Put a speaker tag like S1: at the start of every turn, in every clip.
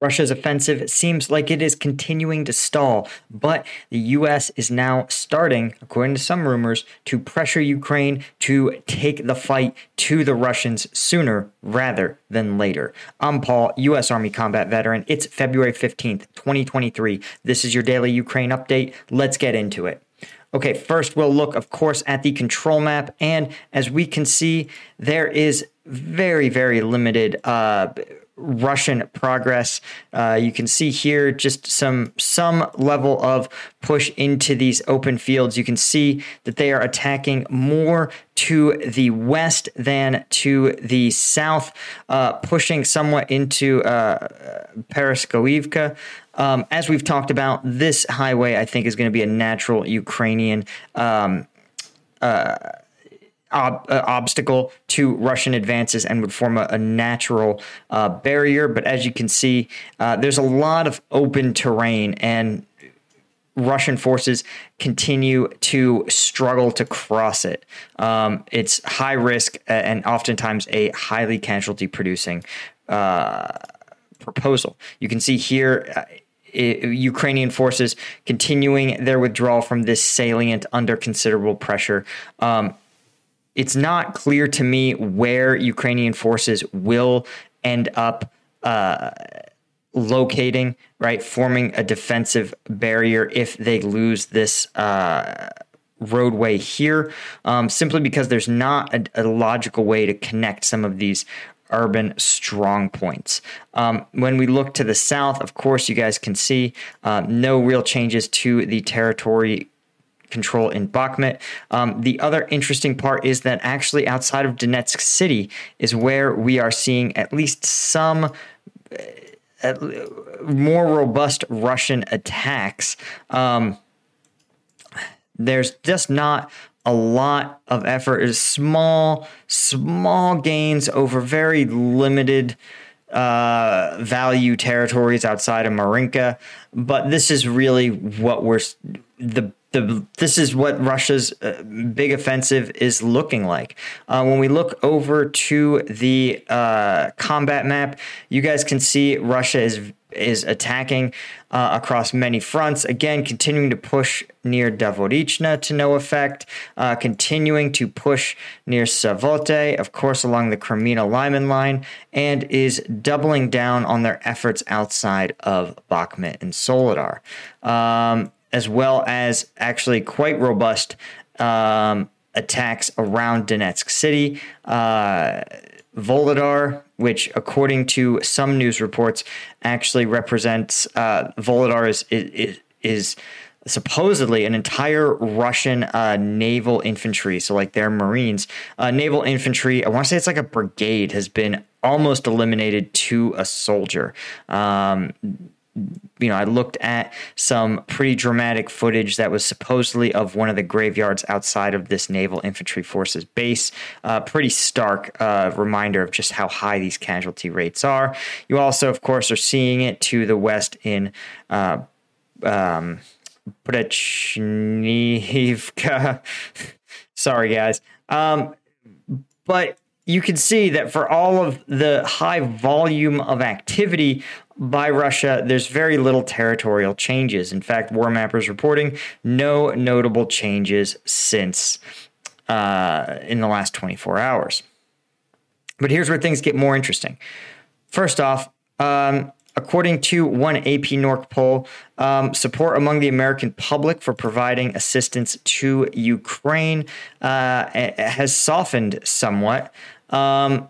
S1: Russia's offensive seems like it is continuing to stall, but the US is now starting, according to some rumors, to pressure Ukraine to take the fight to the Russians sooner rather than later. I'm Paul, US Army combat veteran. It's February 15th, 2023. This is your daily Ukraine update. Let's get into it. Okay, first we'll look, of course, at the control map. And as we can see, there is very, very limited uh, Russian progress. Uh, you can see here just some some level of push into these open fields. You can see that they are attacking more to the west than to the south, uh, pushing somewhat into uh, Pereskoivka. Um, as we've talked about, this highway I think is going to be a natural Ukrainian. Um, uh, ob- uh, obstacle to Russian advances and would form a, a natural uh, barrier. But as you can see, uh, there's a lot of open terrain and Russian forces continue to struggle to cross it. Um, it's high risk and oftentimes a highly casualty producing uh, proposal. You can see here. Uh, Ukrainian forces continuing their withdrawal from this salient under considerable pressure. Um, it's not clear to me where Ukrainian forces will end up uh, locating, right, forming a defensive barrier if they lose this uh, roadway here, um, simply because there's not a, a, logical way to connect some of these urban strong points. Um, when we look to the south, of course, you guys can see uh, no real changes to the territory control in Bakhmut. Um, the other interesting part is that actually outside of Donetsk city is where we are seeing at least some. Uh, more robust Russian attacks. Um, there's just not a lot of effort. It's small, small gains over very limited uh, value territories outside of Marinka. But this is really what we're the the this is what Russia's uh, big offensive is looking like. Uh, when we look over to the uh, combat map, you guys can see Russia is is attacking uh, across many fronts. Again, continuing to push near Dvorichna to no effect, uh, continuing to push near Svatove, of course, along the Kreminna Lyman line, and is doubling down on their efforts outside of Bakhmut and Soledar. Um, as well as actually quite robust um, attacks around Donetsk City. Uh, Vuhledar, which according to some news reports, actually represents uh, Vuhledar is, is, is supposedly an entire Russian uh, naval infantry, so like their Marines, uh, naval infantry. I want to say it's like a brigade has been almost eliminated to a soldier. Um, you know, I looked at some pretty dramatic footage that was supposedly of one of the graveyards outside of this Naval Infantry Forces base. Uh, pretty stark uh, reminder of just how high these casualty rates are. You also, of course, are seeing it to the west in uh, um, Sorry, guys. Um, but you can see that for all of the high volume of activity by Russia, there's very little territorial changes. In fact, War Mapper's reporting no notable changes since uh, in the last 24 hours. But here's where things get more interesting. First off, um, according to one AP NORC poll, um, support among the American public for providing assistance to Ukraine uh, has softened somewhat. Um,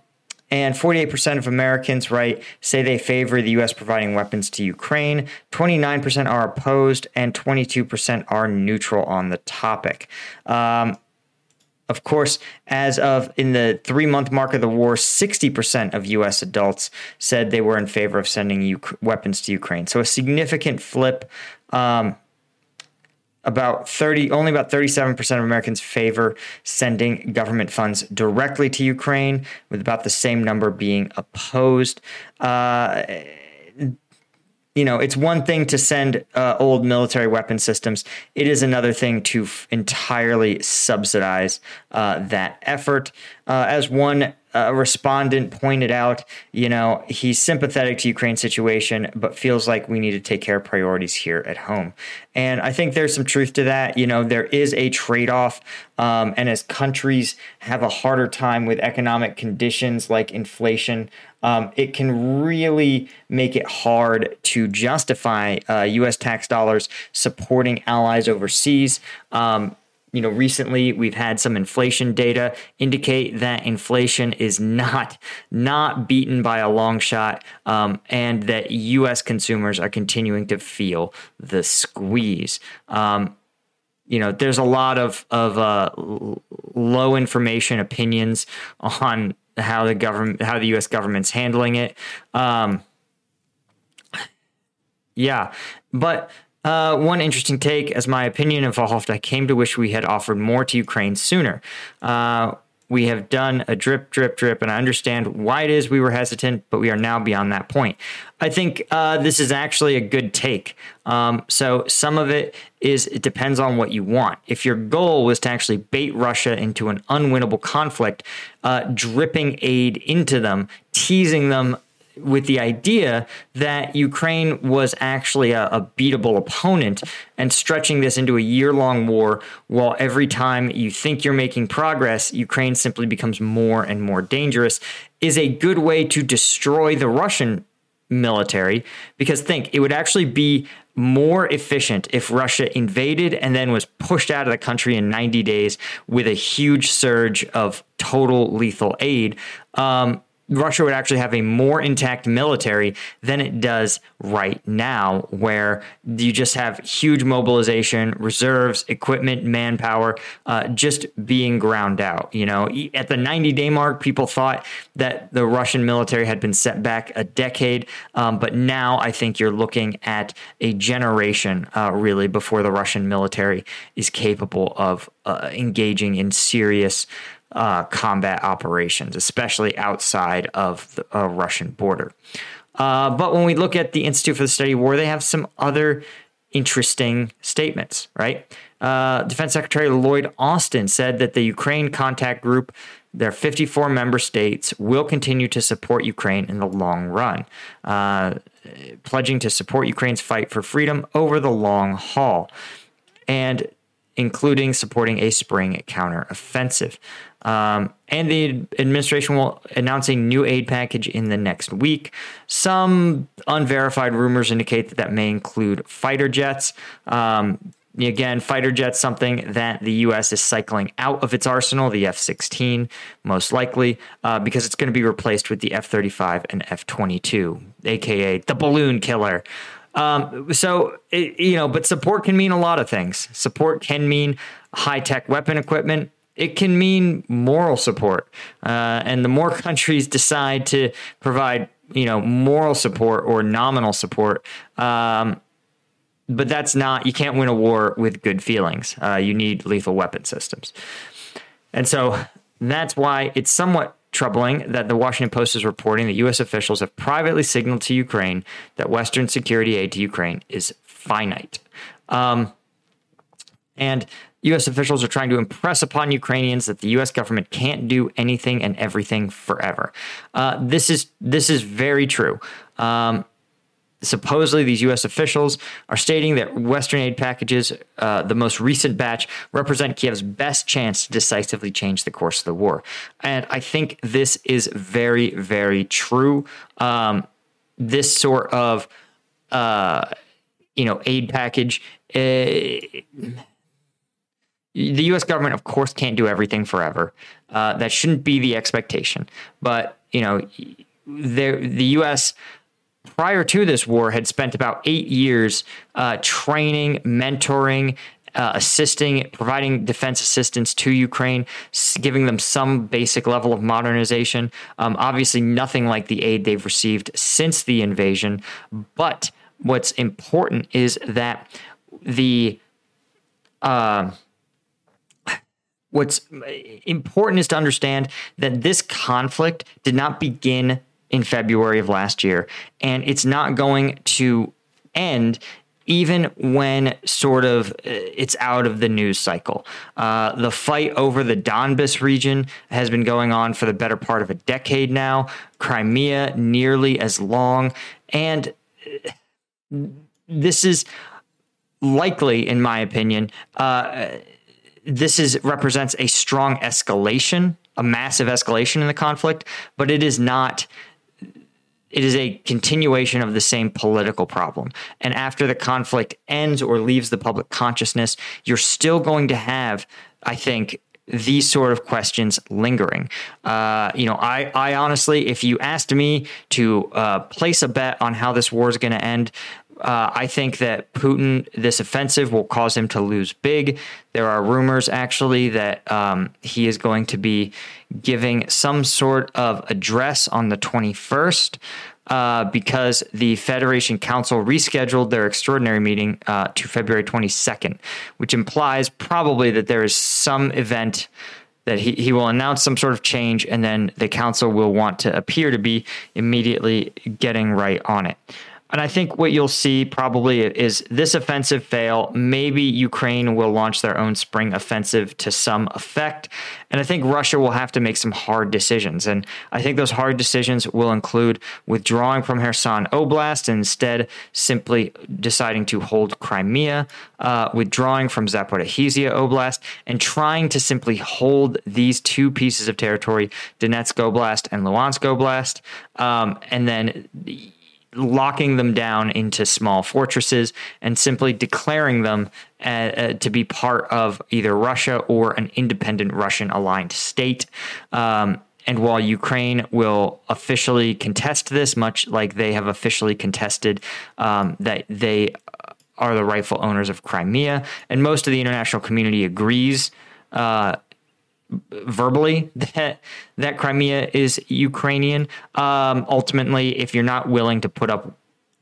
S1: and 48% of Americans, right, say they favor the U.S. providing weapons to Ukraine. 29% are opposed, and 22% are neutral on the topic. Um, of course, as of in the three month mark of the war, 60% of U.S. adults said they were in favor of sending U- weapons to Ukraine. So a significant flip. Um, about 30 only about 37% of Americans favor sending government funds directly to Ukraine with about the same number being opposed. Uh, you know it's one thing to send uh, old military weapon systems. It is another thing to f- entirely subsidize uh, that effort. Uh, as one a respondent pointed out, you know, he's sympathetic to Ukraine's situation, but feels like we need to take care of priorities here at home. And I think there's some truth to that. You know, there is a trade off. Um, and as countries have a harder time with economic conditions like inflation, um, it can really make it hard to justify uh, U.S. tax dollars supporting allies overseas. Um, you know, recently we've had some inflation data indicate that inflation is not not beaten by a long shot, um, and that U.S. consumers are continuing to feel the squeeze. Um, you know, there's a lot of of uh, low information opinions on how the government, how the U.S. government's handling it. Um, yeah, but uh, one interesting take, as my opinion evolved, I came to wish we had offered more to Ukraine sooner. Uh, we have done a drip, drip, drip, and I understand why it is we were hesitant, but we are now beyond that point. I think uh, this is actually a good take. Um, so some of it is it depends on what you want. If your goal was to actually bait Russia into an unwinnable conflict, uh, dripping aid into them, teasing them with the idea that Ukraine was actually a, a, beatable opponent and stretching this into a year long war, while every time you think you're making progress, Ukraine simply becomes more and more dangerous, is a good way to destroy the Russian military. Because think, it would actually be more efficient if Russia invaded and then was pushed out of the country in 90 days with a huge surge of total lethal aid. Um, Russia would actually have a more intact military than it does right now, where you just have huge mobilization, reserves, equipment, manpower, uh, just being ground out. You know, at the 90 day mark, people thought that the Russian military had been set back a decade, um, but now I think you're looking at a generation uh, really before the Russian military is capable of uh, engaging in serious uh, combat operations, especially outside of the uh, Russian border. Uh, but when we look at the Institute for the Study of War, they have some other interesting statements, right? Uh, Defense Secretary Lloyd Austin said that the Ukraine Contact Group, their 54 member states, will continue to support Ukraine in the long run, uh, pledging to support Ukraine's fight for freedom over the long haul. And including supporting a spring counteroffensive. Um, and the administration will announce a new aid package in the next week. Some unverified rumors indicate that that may include fighter jets. Um, again, fighter jets, something that the U.S. is cycling out of its arsenal, the F 16, most likely, uh, because it's going to be replaced with the F 35 and F 22, aka the balloon killer. Um, so, it, you know, but support can mean a lot of things. Support can mean high tech weapon equipment it can mean moral support. Uh, and the more countries decide to provide, you know, moral support or nominal support, um, but that's not, you can't win a war with good feelings. Uh, you need lethal weapon systems. And so that's why it's somewhat troubling that the Washington Post is reporting that U.S. officials have privately signaled to Ukraine that Western security aid to Ukraine is finite. Um, and U.S. officials are trying to impress upon Ukrainians that the U.S. government can't do anything and everything forever. Uh, this is this is very true. Um, supposedly, these U.S. officials are stating that Western aid packages, uh, the most recent batch, represent Kiev's best chance to decisively change the course of the war. And I think this is very, very true. Um, this sort of uh, you know aid package. Uh, the U.S. government, of course, can't do everything forever. Uh, that shouldn't be the expectation. But you know, there, the U.S. prior to this war had spent about eight years uh, training, mentoring, uh, assisting, providing defense assistance to Ukraine, giving them some basic level of modernization. Um, obviously, nothing like the aid they've received since the invasion. But what's important is that the uh, what's important is to understand that this conflict did not begin in February of last year, and it's not going to end even when sort of uh, it's out of the news cycle. Uh, the fight over the Donbas region has been going on for the better part of a decade now. Crimea nearly as long, and uh, this is likely, in my opinion, uh, this is represents a strong escalation, a massive escalation in the conflict, but it is not it is a continuation of the same political problem. And after the conflict ends or leaves the public consciousness, you're still going to have, I think, these sort of questions lingering. Uh, you know, I, I honestly, if you asked me to uh, place a bet on how this war is going to end, uh, I think that Putin, this offensive will cause him to lose big. There are rumors actually that um, he is going to be giving some sort of address on the 21st. Uh, because the Federation Council rescheduled their extraordinary meeting uh, to February 22nd, which implies probably that there is some event that he, he will announce some sort of change and then the council will want to appear to be immediately getting right on it. And I think what you'll see probably is this offensive fail. Maybe Ukraine will launch their own spring offensive to some effect. And I think Russia will have to make some hard decisions. And I think those hard decisions will include withdrawing from Kherson Oblast and instead simply deciding to hold Crimea, uh, withdrawing from Zaporizhia Oblast, and trying to simply hold these two pieces of territory, Donetsk Oblast and Luhansk Oblast. Um, and then locking them down into small fortresses and simply declaring them uh, uh, to be part of either Russia or an independent Russian aligned state. Um, and while Ukraine will officially contest this, much like they have officially contested um, that they are the rightful owners of Crimea, and most of the international community agrees uh, verbally that that Crimea is Ukrainian. Um, ultimately, if you're not willing to put up,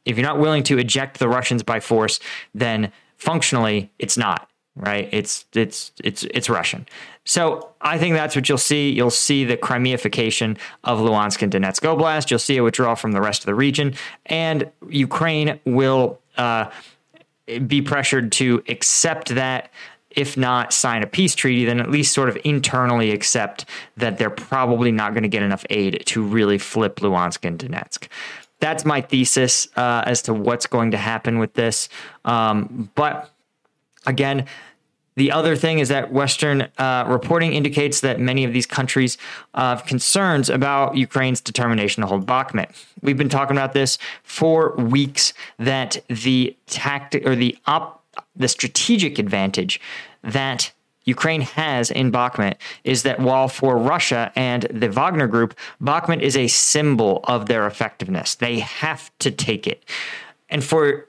S1: if you're not willing to eject the Russians by force, then functionally it's not right. It's it's it's it's Russian. So I think that's what you'll see. You'll see the Crimeification of Luhansk and Donetsk Oblast. You'll see a withdrawal from the rest of the region, and Ukraine will. Uh, be pressured to accept that if not sign a peace treaty, then at least sort of internally accept that they're probably not going to get enough aid to really flip Luhansk and Donetsk. That's my thesis uh, as to what's going to happen with this. Um, but again, the other thing is that Western uh, reporting indicates that many of these countries uh, have concerns about Ukraine's determination to hold Bakhmut. We've been talking about this for weeks. That the tactic or the op the strategic advantage that Ukraine has in Bakhmut is that while for Russia and the Wagner group, Bakhmut is a symbol of their effectiveness. They have to take it. And for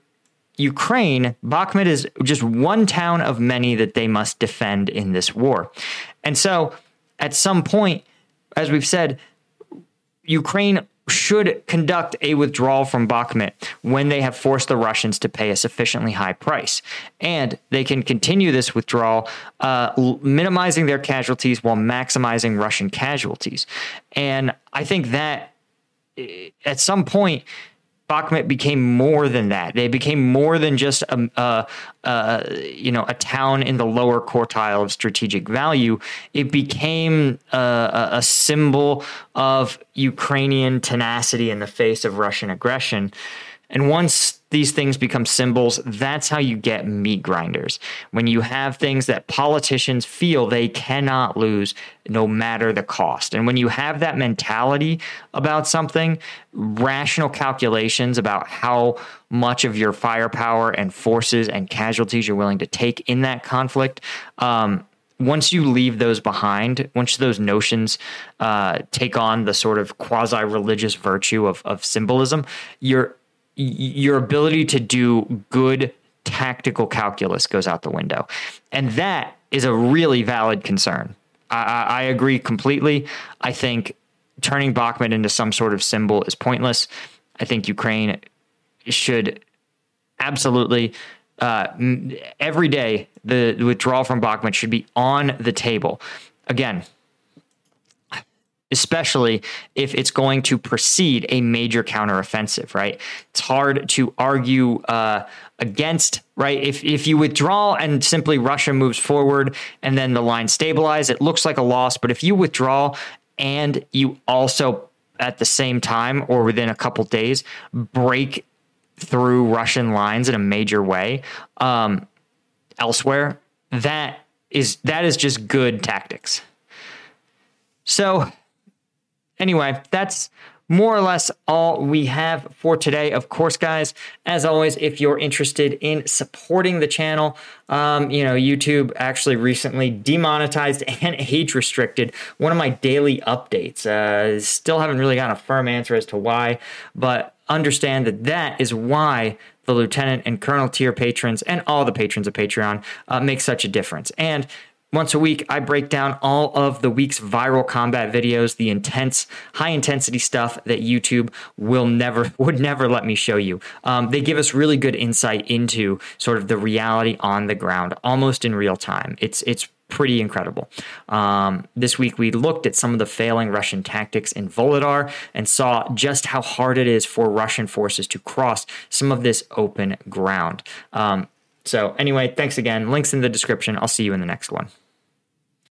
S1: Ukraine, Bakhmut is just one town of many that they must defend in this war. And so at some point, as we've said, Ukraine should conduct a withdrawal from Bakhmut when they have forced the Russians to pay a sufficiently high price. And they can continue this withdrawal, uh, minimizing their casualties while maximizing Russian casualties. And I think that eh, at some point, Bakhmut became more than that. They became more than just a, a, a, you know a town in the lower quartile of strategic value. It became a, a symbol of Ukrainian tenacity in the face of Russian aggression. And once these things become symbols, that's how you get meat grinders. When you have things that politicians feel they cannot lose no matter the cost. And when you have that mentality about something, rational calculations about how much of your firepower and forces and casualties you're willing to take in that conflict, um, once you leave those behind, once those notions uh, take on the sort of quasi religious virtue of, of symbolism, you're your ability to do good tactical calculus goes out the window. And that is a really valid concern. I, I, agree completely. I think turning Bakhmut into some sort of symbol is pointless. I think Ukraine should absolutely uh, every day the withdrawal from Bakhmut should be on the table. Again, especially if it's going to precede a major counteroffensive, right? It's hard to argue uh, against, right? If, if you withdraw and simply Russia moves forward and then the line stabilizes, it looks like a loss. But if you withdraw and you also at the same time or within a couple days break through Russian lines in a major way um, elsewhere, that is that is just good tactics. So anyway, that's more or less all we have for today. Of course, guys, as always, if you're interested in supporting the channel, um, you know, YouTube actually recently demonetized and age restricted one of my daily updates. Uh, still haven't really gotten a firm answer as to why, but understand that that is why the lieutenant and colonel tier patrons and all the patrons of Patreon uh, make such a difference. And once a week, I break down all of the week's viral combat videos, the intense, high intensity stuff that YouTube will never, would never let me show you. Um, they give us really good insight into sort of the reality on the ground, almost in real time. It's it's pretty incredible. Um, this week, we looked at some of the failing Russian tactics in Vuhledar and saw just how hard it is for Russian forces to cross some of this open ground. Um, so, anyway, thanks again. Links in the description. I'll see you in the next one.